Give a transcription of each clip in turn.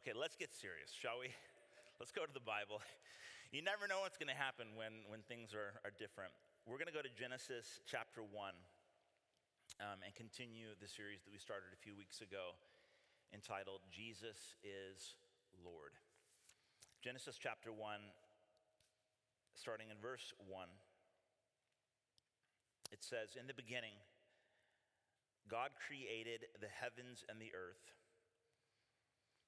Okay, let's get serious, shall we? Let's go to the Bible. You never know what's going to happen when, when things are, are different. We're going to go to Genesis chapter 1 um, and continue the series that we started a few weeks ago entitled Jesus is Lord. Genesis chapter 1, starting in verse 1, it says, In the beginning, God created the heavens and the earth.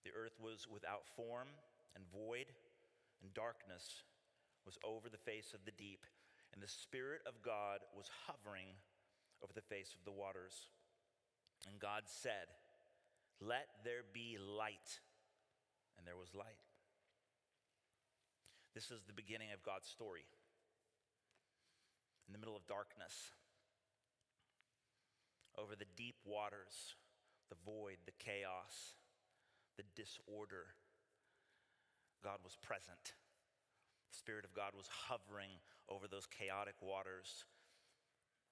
The earth was without form and void, and darkness was over the face of the deep, and the Spirit of God was hovering over the face of the waters. And God said, Let there be light. And there was light. This is the beginning of God's story. In the middle of darkness, over the deep waters, the void, the chaos, the disorder, God was present. The Spirit of God was hovering over those chaotic waters.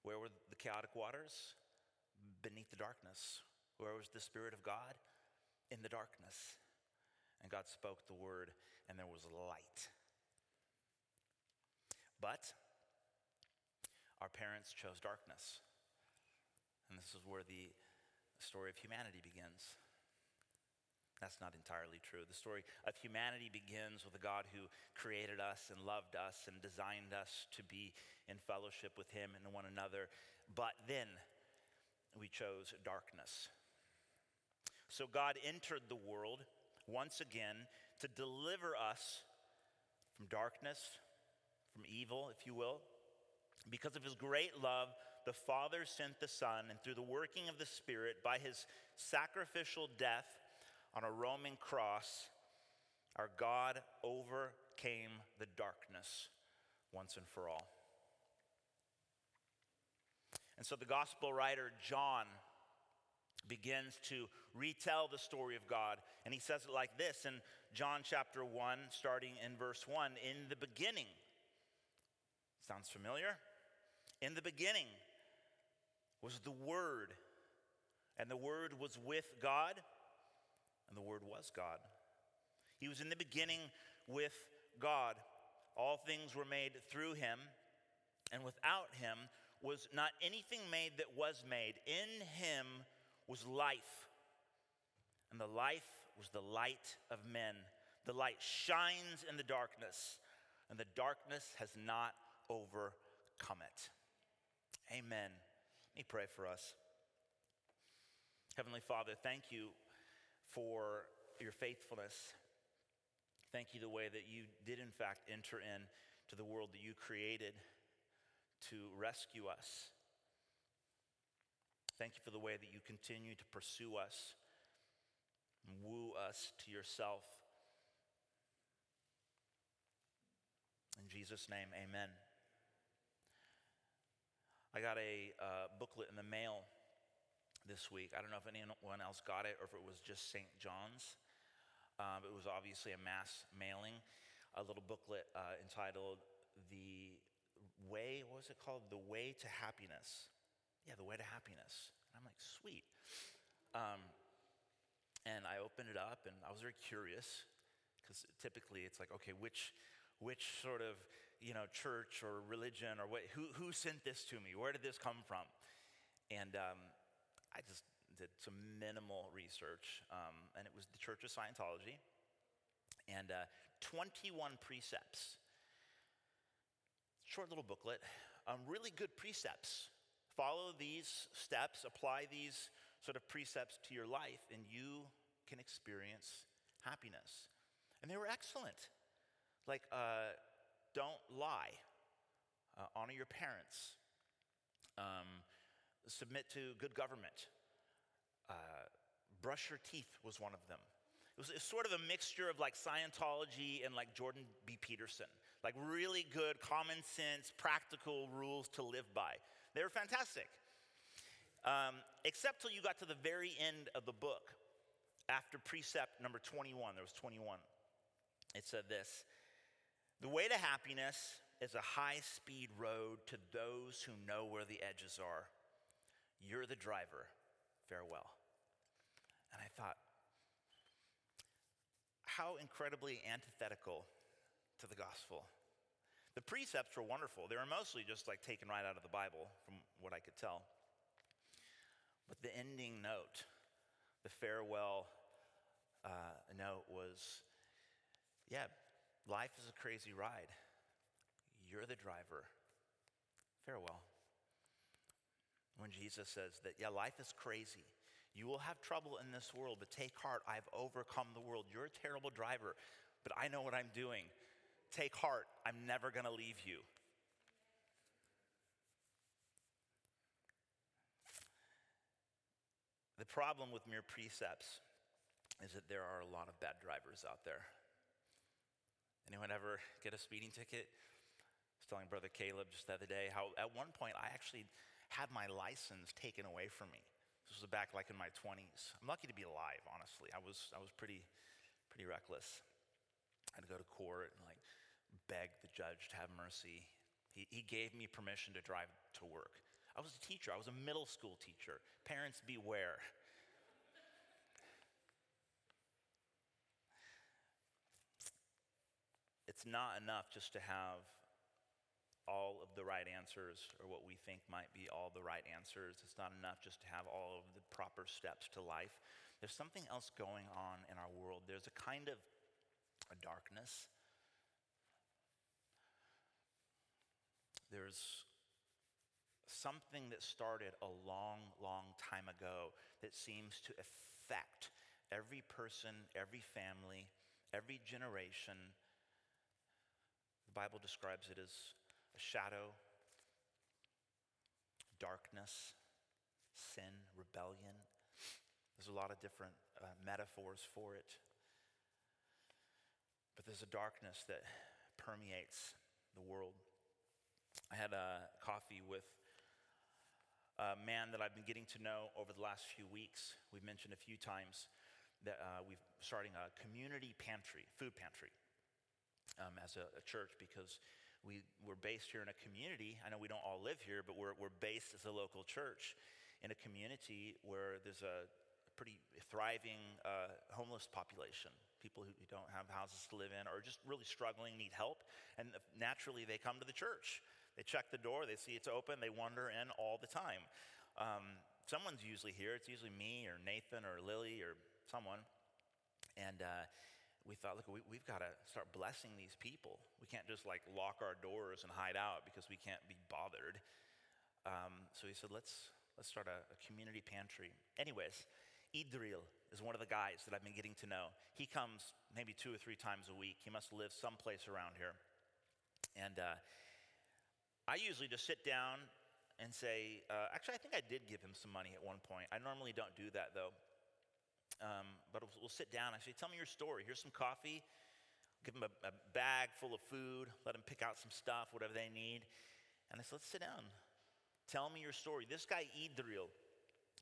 Where were the chaotic waters? Beneath the darkness. Where was the Spirit of God? In the darkness. And God spoke the word, and there was light. But our parents chose darkness. And this is where the story of humanity begins. That's not entirely true. The story of humanity begins with a God who created us and loved us and designed us to be in fellowship with Him and one another. But then we chose darkness. So God entered the world once again to deliver us from darkness, from evil, if you will. Because of his great love, the Father sent the Son, and through the working of the Spirit, by his sacrificial death, on a Roman cross, our God overcame the darkness once and for all. And so the gospel writer John begins to retell the story of God. And he says it like this in John chapter 1, starting in verse 1 In the beginning, sounds familiar? In the beginning was the Word, and the Word was with God and the Word was God. He was in the beginning with God. All things were made through him, and without him was not anything made that was made. In him was life, and the life was the light of men. The light shines in the darkness, and the darkness has not overcome it. Amen. Let me pray for us. Heavenly Father, thank you for your faithfulness. Thank you the way that you did, in fact, enter in to the world that you created to rescue us. Thank you for the way that you continue to pursue us and woo us to yourself. In Jesus' name, amen. I got a uh, booklet in the mail this week. I don't know if anyone else got it or if it was just St. John's. Um, it was obviously a mass mailing, a little booklet uh, entitled The Way, what was it called? The Way to Happiness. Yeah, The Way to Happiness. And I'm like, sweet. Um, and I opened it up and I was very curious because typically it's like, okay, which, which sort of, you know, church or religion or what, who, who sent this to me? Where did this come from? And um, some minimal research, um, and it was the Church of Scientology, and uh, 21 precepts. Short little booklet, um, really good precepts. Follow these steps, apply these sort of precepts to your life, and you can experience happiness. And they were excellent. Like, uh, don't lie, uh, honor your parents. Um, submit to good government. Uh, brush your teeth was one of them. It was, it was sort of a mixture of like Scientology and like Jordan B. Peterson, like really good common sense, practical rules to live by. They were fantastic. Um, except till you got to the very end of the book, after precept number 21, there was 21. It said this The way to happiness is a high speed road to those who know where the edges are. You're the driver. Farewell. And I thought, how incredibly antithetical to the gospel. The precepts were wonderful. They were mostly just like taken right out of the Bible, from what I could tell. But the ending note, the farewell uh, note was yeah, life is a crazy ride. You're the driver. Farewell. When Jesus says that, yeah, life is crazy. You will have trouble in this world, but take heart. I've overcome the world. You're a terrible driver, but I know what I'm doing. Take heart. I'm never going to leave you. The problem with mere precepts is that there are a lot of bad drivers out there. Anyone ever get a speeding ticket? I was telling Brother Caleb just the other day how at one point I actually had my license taken away from me. This was back like in my 20s. I'm lucky to be alive, honestly. I was, I was pretty, pretty reckless. I had to go to court and like beg the judge to have mercy. He, he gave me permission to drive to work. I was a teacher, I was a middle school teacher. Parents, beware. It's not enough just to have all of the right answers or what we think might be all the right answers. It's not enough just to have all of the proper steps to life. There's something else going on in our world. There's a kind of a darkness. There's something that started a long, long time ago that seems to affect every person, every family, every generation. The Bible describes it as a shadow, darkness, sin, rebellion. There's a lot of different uh, metaphors for it. But there's a darkness that permeates the world. I had a coffee with a man that I've been getting to know over the last few weeks. We've mentioned a few times that uh, we're starting a community pantry, food pantry, um, as a, a church because we, we're based here in a community. I know we don't all live here, but we're, we're based as a local church in a community where there's a pretty thriving uh, homeless population. People who don't have houses to live in or just really struggling, need help. And naturally, they come to the church. They check the door, they see it's open, they wander in all the time. Um, someone's usually here. It's usually me or Nathan or Lily or someone. And uh, we thought, look, we, have got to start blessing these people. We can't just like lock our doors and hide out because we can't be bothered. Um, so he said, let's, let's start a, a community pantry. Anyways, Idril is one of the guys that I've been getting to know. He comes maybe two or three times a week. He must live someplace around here. And uh, I usually just sit down and say, uh, actually, I think I did give him some money at one point. I normally don't do that though. Um, but we'll, we'll, sit down. I say, Tell me your story. Here's some coffee. Give them a, a, bag full of food. Let them pick out some stuff, whatever they need. And I said, Let's sit down. Tell me your story. This guy, Idril,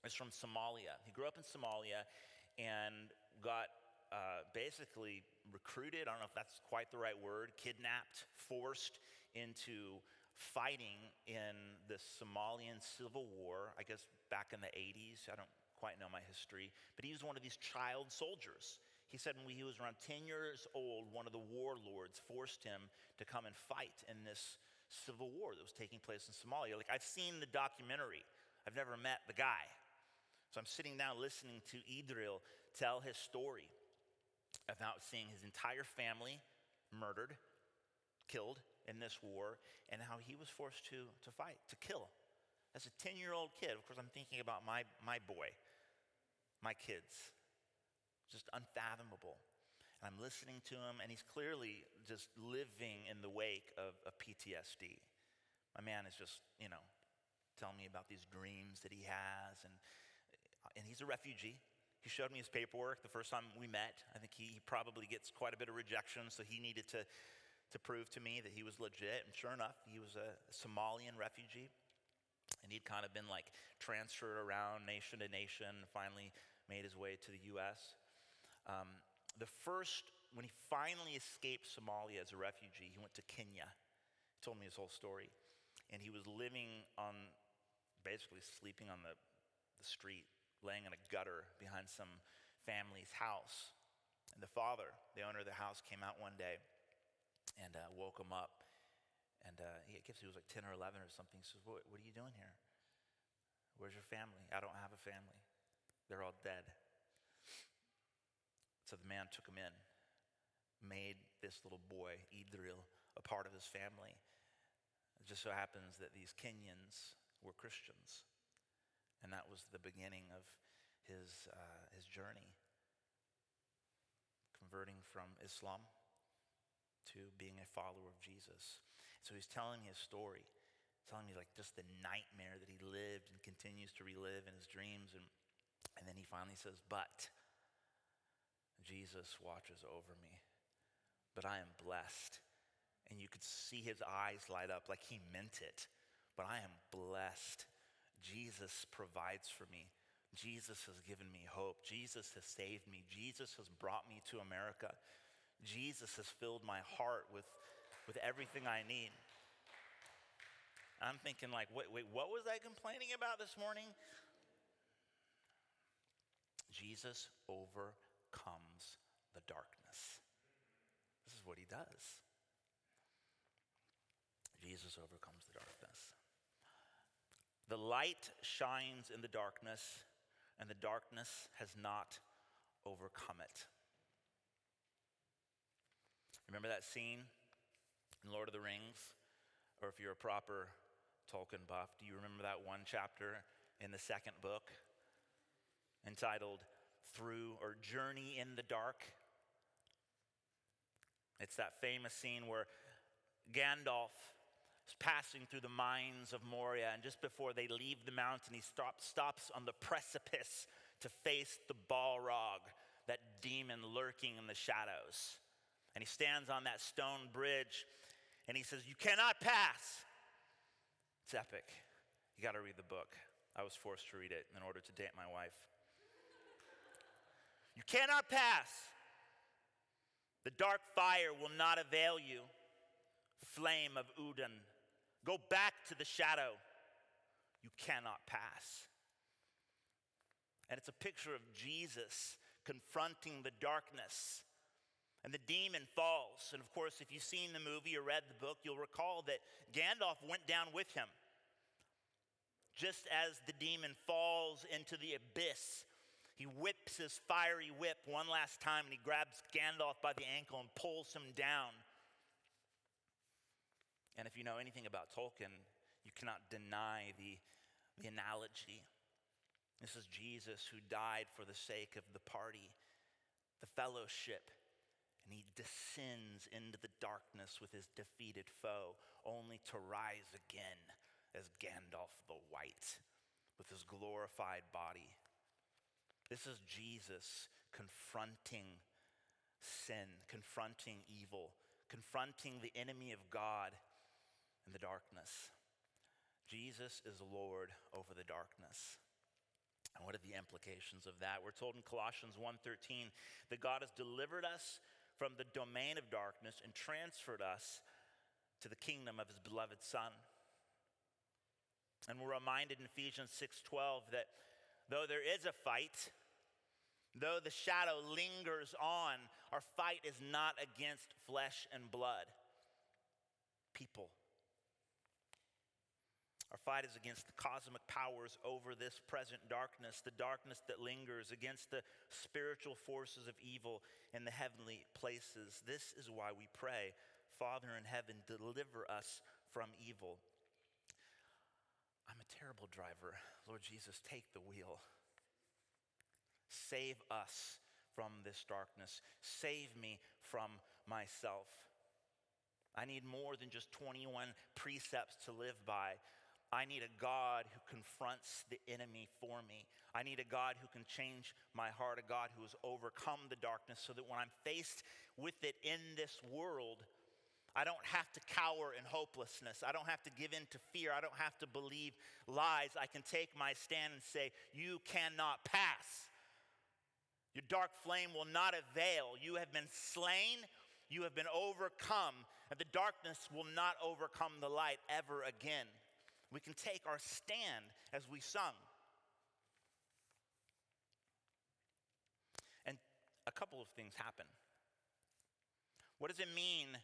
is from Somalia. He grew up in Somalia and got uh, basically recruited. I don't know if that's quite the right word, kidnapped, forced into fighting in the Somalian civil war, I guess back in the 80s. I don't quite know my history, but he was one of these child soldiers. He said when he was around 10 years old, one of the warlords forced him to come and fight in this civil war that was taking place in Somalia. Like, I've seen the documentary, I've never met the guy. So I'm sitting down listening to Idril tell his story about seeing his entire family murdered, killed in this war, and how he was forced to, to fight, to kill. As a 10 year old kid, of course, I'm thinking about my, my boy my kids. Just unfathomable. And I'm listening to him, and he's clearly just living in the wake of, of PTSD. My man is just, you know, telling me about these dreams that he has, and, and he's a refugee. He showed me his paperwork the first time we met. I think he probably gets quite a bit of rejection, so he needed to, to prove to me that he was legit. And sure enough, he was a Somalian refugee. And he'd kind of been like transferred around nation to nation, finally made his way to the US. Um, the first, when he finally escaped Somalia as a refugee, he went to Kenya. He told me his whole story. And he was living on, basically sleeping on the, the street, laying in a gutter behind some family's house. And the father, the owner of the house, came out one day and uh, woke him up. And uh, he, I guess he was like 10 or 11 or something. He says, what, what are you doing here? Where's your family? I don't have a family. They're all dead. So the man took him in, made this little boy, Idril, a part of his family. It just so happens that these Kenyans were Christians. And that was the beginning of his, uh, his journey, converting from Islam to being a follower of Jesus. So he's telling me his story, telling me like just the nightmare that he lived and continues to relive in his dreams. And, and then he finally says, But Jesus watches over me. But I am blessed. And you could see his eyes light up like he meant it. But I am blessed. Jesus provides for me. Jesus has given me hope. Jesus has saved me. Jesus has brought me to America. Jesus has filled my heart with, with everything I need. I'm thinking, like, wait, wait, what was I complaining about this morning? Jesus overcomes the darkness. This is what he does. Jesus overcomes the darkness. The light shines in the darkness, and the darkness has not overcome it. Remember that scene in Lord of the Rings? Or if you're a proper Tolkien buff, do you remember that one chapter in the second book entitled Through or Journey in the Dark? It's that famous scene where Gandalf is passing through the mines of Moria, and just before they leave the mountain, he stop, stops on the precipice to face the Balrog, that demon lurking in the shadows. And he stands on that stone bridge and he says, You cannot pass. It's epic. You got to read the book. I was forced to read it in order to date my wife. You cannot pass. The dark fire will not avail you. Flame of Udun. Go back to the shadow. You cannot pass. And it's a picture of Jesus confronting the darkness and the demon falls. And of course, if you've seen the movie or read the book, you'll recall that Gandalf went down with him. Just as the demon falls into the abyss, he whips his fiery whip one last time and he grabs Gandalf by the ankle and pulls him down. And if you know anything about Tolkien, you cannot deny the, the analogy. This is Jesus who died for the sake of the party, the fellowship, and he descends into the darkness with his defeated foe, only to rise again as Gandalf the White with his glorified body. This is Jesus confronting sin, confronting evil, confronting the enemy of God in the darkness. Jesus is Lord over the darkness. And what are the implications of that? We're told in Colossians 1:13 that God has delivered us from the domain of darkness and transferred us to the kingdom of his beloved son. And we're reminded in Ephesians 6:12 that though there is a fight, though the shadow lingers on, our fight is not against flesh and blood. People our fight is against the cosmic powers over this present darkness, the darkness that lingers, against the spiritual forces of evil in the heavenly places. This is why we pray, Father in heaven, deliver us from evil. I'm a terrible driver. Lord Jesus, take the wheel. Save us from this darkness. Save me from myself. I need more than just 21 precepts to live by. I need a God who confronts the enemy for me. I need a God who can change my heart, a God who has overcome the darkness so that when I'm faced with it in this world, I don't have to cower in hopelessness. I don't have to give in to fear. I don't have to believe lies. I can take my stand and say, You cannot pass. Your dark flame will not avail. You have been slain. You have been overcome. And the darkness will not overcome the light ever again we can take our stand as we sung. And a couple of things happen. What does it mean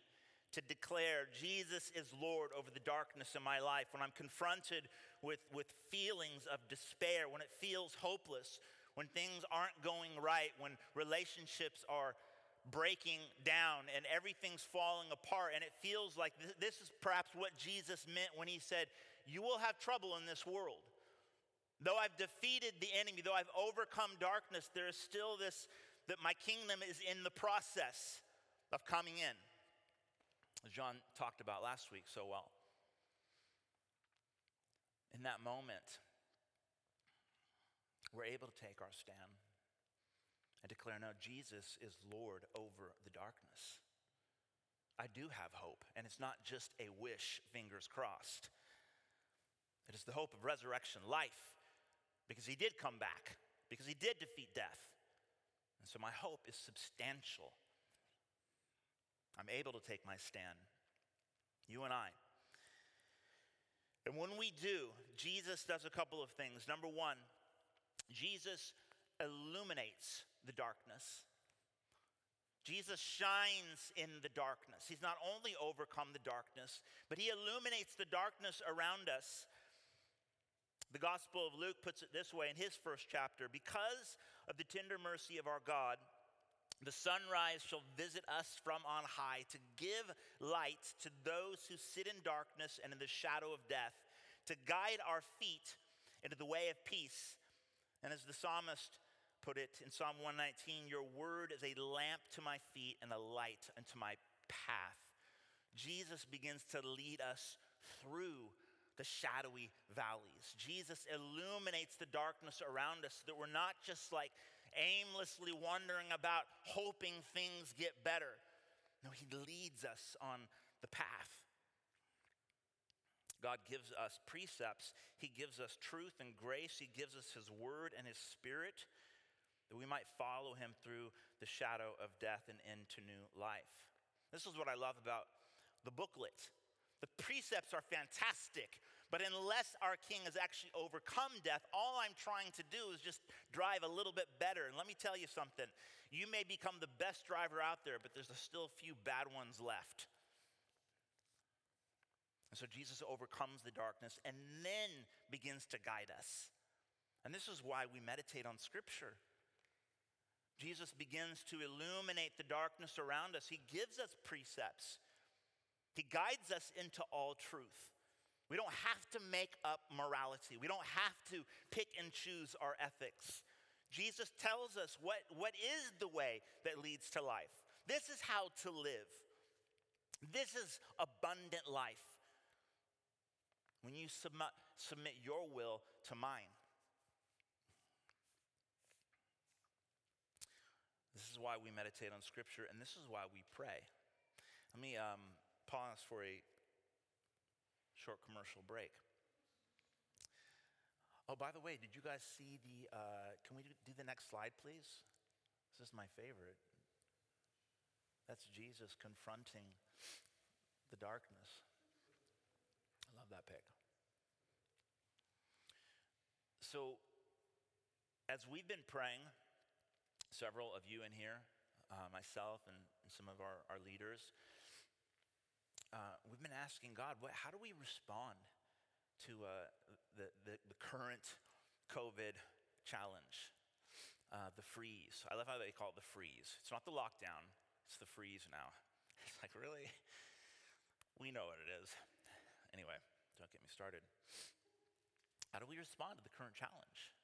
to declare Jesus is Lord over the darkness in my life when I'm confronted with, with feelings of despair, when it feels hopeless, when things aren't going right, when relationships are breaking down and everything's falling apart. And it feels like this is perhaps what Jesus meant when he said, You will have trouble in this world. Though I've defeated the enemy, though I've overcome darkness, there is still this that my kingdom is in the process of coming in. As John talked about last week so well. In that moment, we're able to take our stand and declare, no, Jesus is Lord over the darkness. I do have hope, and it's not just a wish, fingers crossed. It is the hope of resurrection, life, because he did come back, because he did defeat death. And so my hope is substantial. I'm able to take my stand. You and I. And when we do, Jesus does a couple of things. Number one, Jesus illuminates the darkness. Jesus shines in the darkness. He's not only overcome the darkness, but he illuminates the darkness around us. The Gospel of Luke puts it this way in his first chapter Because of the tender mercy of our God, the sunrise shall visit us from on high to give light to those who sit in darkness and in the shadow of death, to guide our feet into the way of peace. And as the psalmist put it in Psalm 119, your word is a lamp to my feet and a light unto my path. Jesus begins to lead us through the shadowy valleys. Jesus illuminates the darkness around us so that we're not just like aimlessly wandering about hoping things get better. No, He leads us on the path. God gives us precepts, He gives us truth and grace, He gives us His word and His spirit that we might follow Him through the shadow of death and into new life. This is what I love about the booklet. The precepts are fantastic, but unless our king has actually overcome death, all I'm trying to do is just drive a little bit better. And let me tell you something you may become the best driver out there, but there's still a few bad ones left. And so Jesus overcomes the darkness and then begins to guide us. And this is why we meditate on Scripture. Jesus begins to illuminate the darkness around us. He gives us precepts, He guides us into all truth. We don't have to make up morality, we don't have to pick and choose our ethics. Jesus tells us what, what is the way that leads to life. This is how to live. This is abundant life when you submit, submit your will to mine. This is why we meditate on Scripture, and this is why we pray. Let me um, pause for a short commercial break. Oh, by the way, did you guys see the? Uh, can we do the next slide, please? This is my favorite. That's Jesus confronting the darkness. I love that pic. So, as we've been praying, several of you in here, uh, myself and, and, some of our, our leaders, uh, we've been asking God, what, how do we respond to uh, the, the, the, current COVID challenge? Uh, the freeze. I love how they call it the freeze. It's not the lockdown, it's the freeze now. It's like, really? We know what it is. Anyway, don't get me started. How do we respond to the current challenge?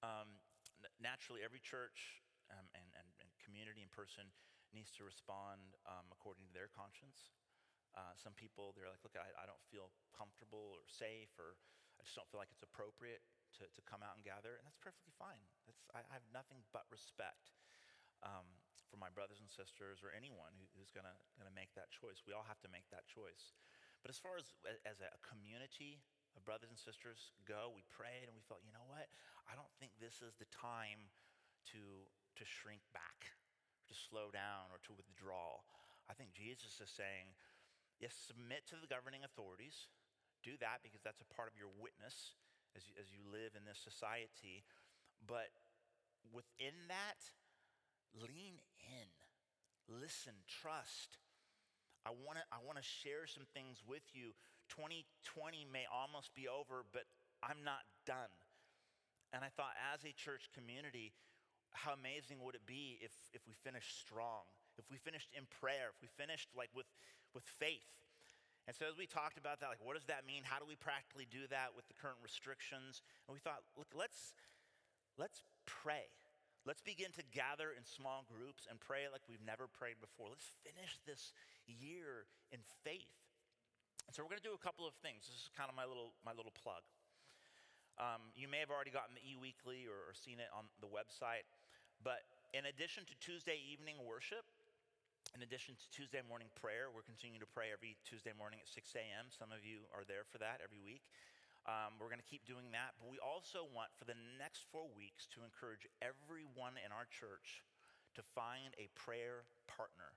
Um, naturally, every church um, and, and, and, community and person needs to respond um, according to their conscience. Uh, some people, they're like, look, I, I, don't feel comfortable or safe, or I just don't feel like it's appropriate to, to come out and gather, and that's perfectly fine. That's, I, I have nothing but respect um, for my brothers and sisters or anyone who, who's gonna, gonna make that choice. We all have to make that choice. But as far as, as a community of brothers and sisters go, we prayed and we felt, you know what? I don't think this is the time to, to shrink back, to slow down, or to withdraw. I think Jesus is saying, Yes, submit to the governing authorities. Do that because that's a part of your witness as you, as you live in this society. But within that, lean in, listen, trust. I want to I want to share some things with you. 2020 may almost be over, but I'm not done. And I thought as a church community, how amazing would it be if, if we finished strong, if we finished in prayer, if we finished like with, with faith. And so as we talked about that, like what does that mean? How do we practically do that with the current restrictions? And we thought, look, let's let's pray. Let's begin to gather in small groups and pray like we've never prayed before. Let's finish this year in faith. And so we're going to do a couple of things. This is kind of my little my little plug. Um, you may have already gotten the e-weekly or, or seen it on the website, but in addition to Tuesday evening worship, in addition to Tuesday morning prayer, we're continuing to pray every Tuesday morning at 6 a.m. Some of you are there for that every week. Um, we're going to keep doing that, but we also want for the next four weeks to encourage everyone in our church to find a prayer partner,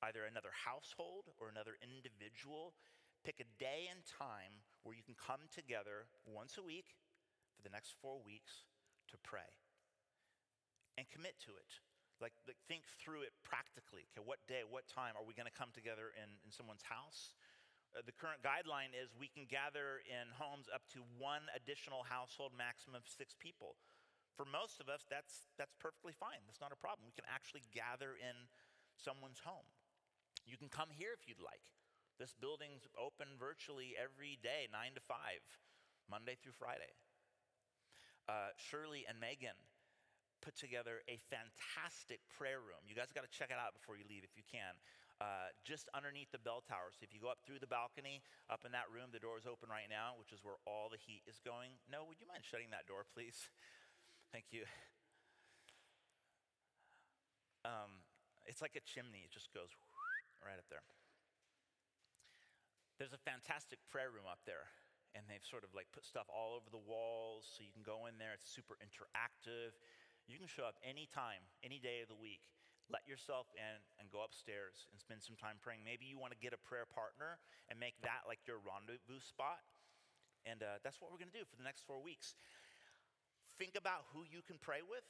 either another household or another individual. Pick a day and time where you can come together once a week for the next four weeks to pray and commit to it. Like, like think through it practically. Okay, what day, what time are we going to come together in, in someone's house? Uh, the current guideline is we can gather in homes up to one additional household, maximum of six people. For most of us, that's, that's perfectly fine. That's not a problem. We can actually gather in someone's home. You can come here if you'd like. This building's open virtually every day, 9 to 5, Monday through Friday. Uh, Shirley and Megan put together a fantastic prayer room. You guys got to check it out before you leave if you can uh, just underneath the bell tower. So if you go up through the balcony, up in that room, the door is open right now, which is where all the heat is going. No, would you mind shutting that door, please? Thank you. Um, it's like a chimney, it just goes right up there. There's a fantastic prayer room up there, and they've sort of like put stuff all over the walls so you can go in there. It's super interactive. You can show up anytime, any day of the week let yourself in and go upstairs and spend some time praying. Maybe you want to get a prayer partner and make that like your rendezvous spot. And uh, that's what we're going to do for the next four weeks. Think about who you can pray with,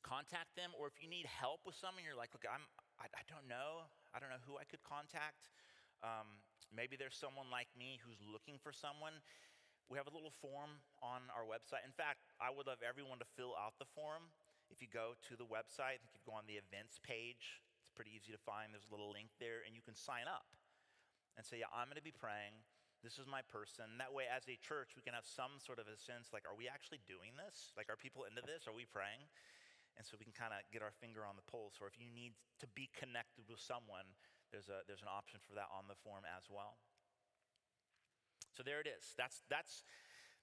contact them, or if you need help with someone, you're like, look, I'm, I, I don't know. I don't know who I could contact. Um, maybe there's someone like me who's looking for someone. We have a little form on our website. In fact, I would love everyone to fill out the form if you go to the website, you can go on the events page. It's pretty easy to find. There's a little link there, and you can sign up and say, Yeah, I'm going to be praying. This is my person. That way, as a church, we can have some sort of a sense like, are we actually doing this? Like, are people into this? Are we praying? And so we can kind of get our finger on the pulse. Or if you need to be connected with someone, there's, a, there's an option for that on the form as well. So there it is. That's, that's,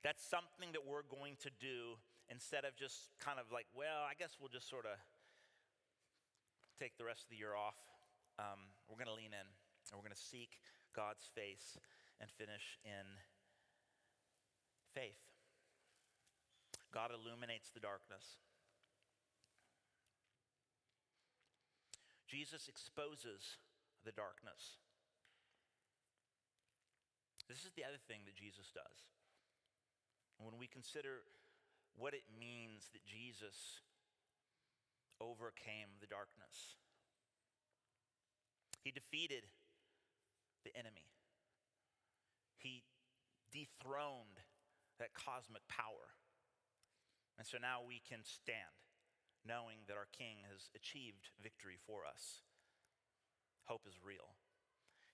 that's something that we're going to do instead of just kind of like, well, I guess we'll just sort of take the rest of the year off. Um, we're going to lean in and we're going to seek God's face and finish in faith. God illuminates the darkness. Jesus exposes the darkness. This is the other thing that Jesus does. When we consider what it means that Jesus overcame the darkness, he defeated the enemy, he dethroned that cosmic power. And so now we can stand knowing that our King has achieved victory for us. Hope is real.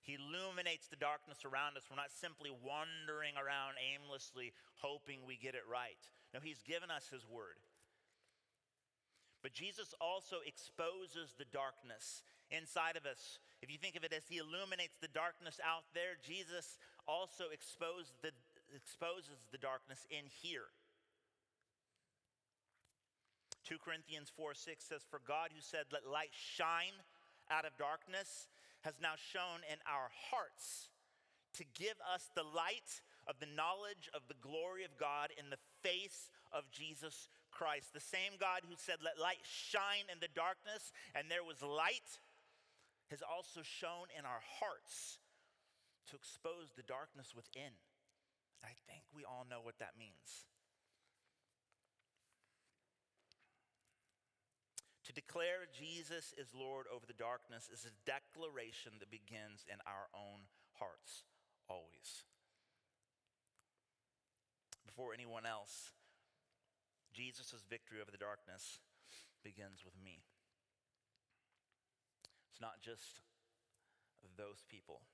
He illuminates the darkness around us. We're not simply wandering around aimlessly hoping we get it right. No, He's given us His word. But Jesus also exposes the darkness inside of us. If you think of it as He illuminates the darkness out there, Jesus also exposes the, exposes the darkness in here. 2 Corinthians 4 6 says, For God who said, Let light shine out of darkness has now shown in our hearts to give us the light of the knowledge of the glory of God in the face of Jesus Christ. The same God who said, Let light shine in the darkness, and there was light, has also shown in our hearts to expose the darkness within. I think we all know what that means. To declare Jesus is Lord over the darkness is a declaration that begins in our own hearts, always. Before anyone else, Jesus' victory over the darkness begins with me. It's not just those people.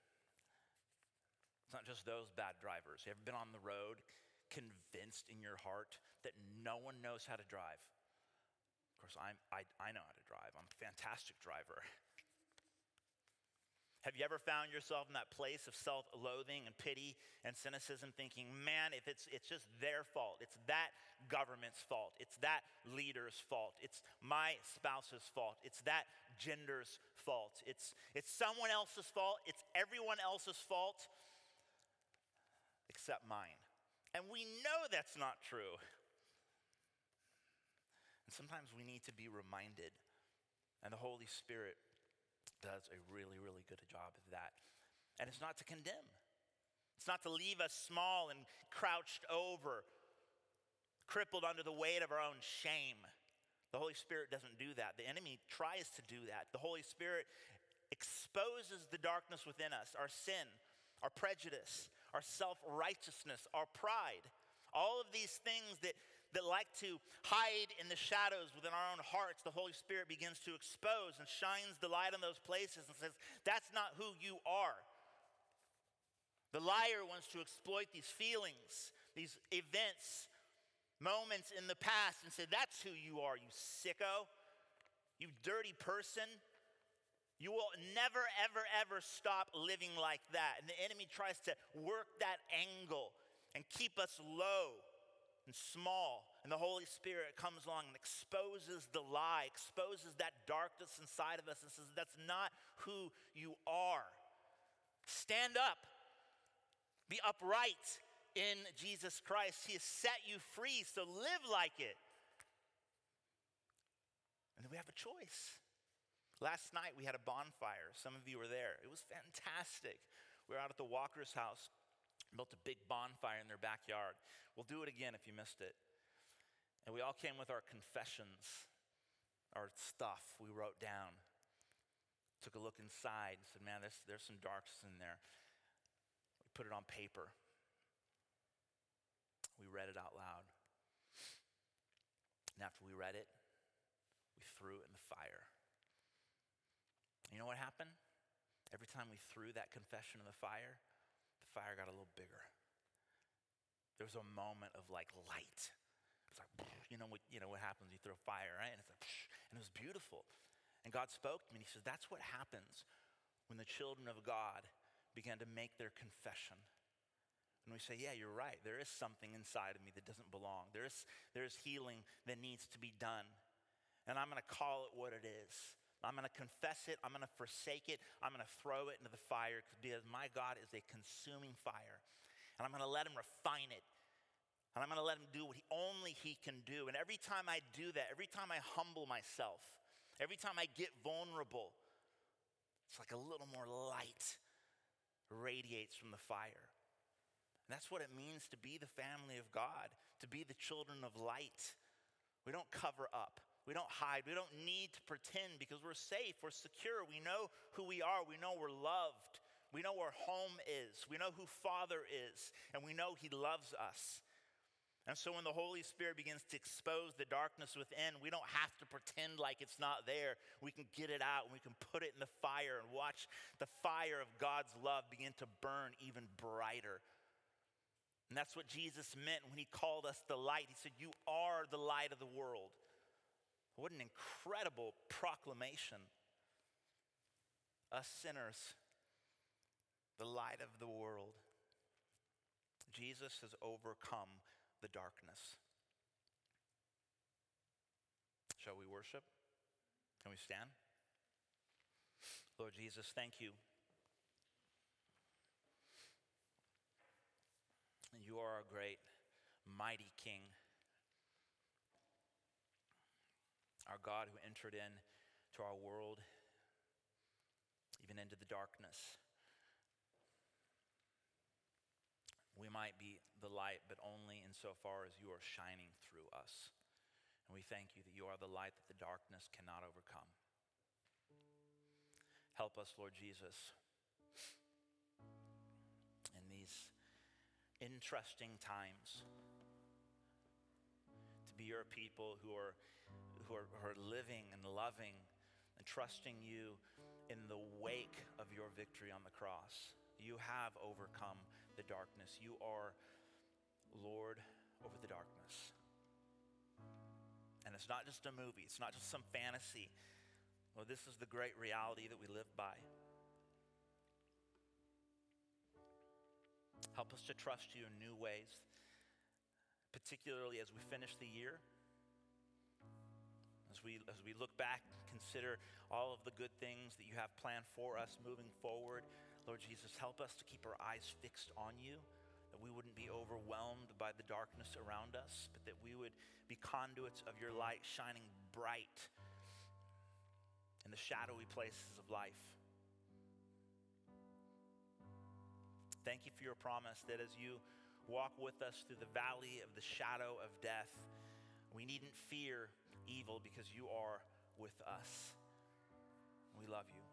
It's not just those bad drivers. You ever been on the road convinced in your heart that no one knows how to drive? Of course, I'm, I, I know how to drive. I'm a fantastic driver. Have you ever found yourself in that place of self loathing and pity and cynicism, thinking, man, if it's, it's just their fault, it's that government's fault, it's that leader's fault, it's my spouse's fault, it's that gender's fault, it's, it's someone else's fault, it's everyone else's fault except mine. And we know that's not true. And sometimes we need to be reminded, and the Holy Spirit does a really, really good job of that. And it's not to condemn, it's not to leave us small and crouched over, crippled under the weight of our own shame. The Holy Spirit doesn't do that. The enemy tries to do that. The Holy Spirit exposes the darkness within us, our sin, our prejudice, our self righteousness, our pride. All of these things that that like to hide in the shadows within our own hearts, the Holy Spirit begins to expose and shines the light on those places and says, That's not who you are. The liar wants to exploit these feelings, these events, moments in the past, and say, That's who you are, you sicko, you dirty person. You will never, ever, ever stop living like that. And the enemy tries to work that angle and keep us low and small. And the Holy Spirit comes along and exposes the lie, exposes that darkness inside of us, and says, That's not who you are. Stand up, be upright in Jesus Christ. He has set you free, so live like it. And then we have a choice. Last night we had a bonfire. Some of you were there. It was fantastic. We were out at the Walker's house built a big bonfire in their backyard. We'll do it again if you missed it. And we all came with our confessions, our stuff we wrote down. Took a look inside and said, Man, there's, there's some darks in there. We put it on paper. We read it out loud. And after we read it, we threw it in the fire. You know what happened? Every time we threw that confession in the fire, fire got a little bigger. There was a moment of like light. It's like, you know what, you know what happens? You throw fire, right? And it's like, and it was beautiful. And God spoke to me and He says, That's what happens when the children of God began to make their confession. And we say, Yeah, you're right. There is something inside of me that doesn't belong. There is, there is healing that needs to be done. And I'm going to call it what it is. I'm going to confess it. I'm going to forsake it. I'm going to throw it into the fire because my God is a consuming fire. And I'm going to let him refine it. And I'm going to let him do what he, only he can do. And every time I do that, every time I humble myself, every time I get vulnerable, it's like a little more light radiates from the fire. And that's what it means to be the family of God, to be the children of light. We don't cover up. We don't hide. We don't need to pretend because we're safe. We're secure. We know who we are. We know we're loved. We know where home is. We know who Father is. And we know He loves us. And so when the Holy Spirit begins to expose the darkness within, we don't have to pretend like it's not there. We can get it out and we can put it in the fire and watch the fire of God's love begin to burn even brighter. And that's what Jesus meant when he called us the light. He said, You are the light of the world. What an incredible proclamation. Us sinners, the light of the world. Jesus has overcome the darkness. Shall we worship? Can we stand? Lord Jesus, thank you. You are a great, mighty King. Our God who entered in to our world, even into the darkness. We might be the light, but only insofar as you are shining through us. And we thank you that you are the light that the darkness cannot overcome. Help us, Lord Jesus, in these interesting times to be your people who are, who are, who are living and loving and trusting you in the wake of your victory on the cross. You have overcome the darkness. You are Lord over the darkness. And it's not just a movie, it's not just some fantasy. Well, this is the great reality that we live by. Help us to trust you in new ways, particularly as we finish the year. As we, as we look back, consider all of the good things that you have planned for us moving forward. Lord Jesus, help us to keep our eyes fixed on you, that we wouldn't be overwhelmed by the darkness around us, but that we would be conduits of your light shining bright in the shadowy places of life. Thank you for your promise that as you walk with us through the valley of the shadow of death, we needn't fear evil because you are with us. We love you.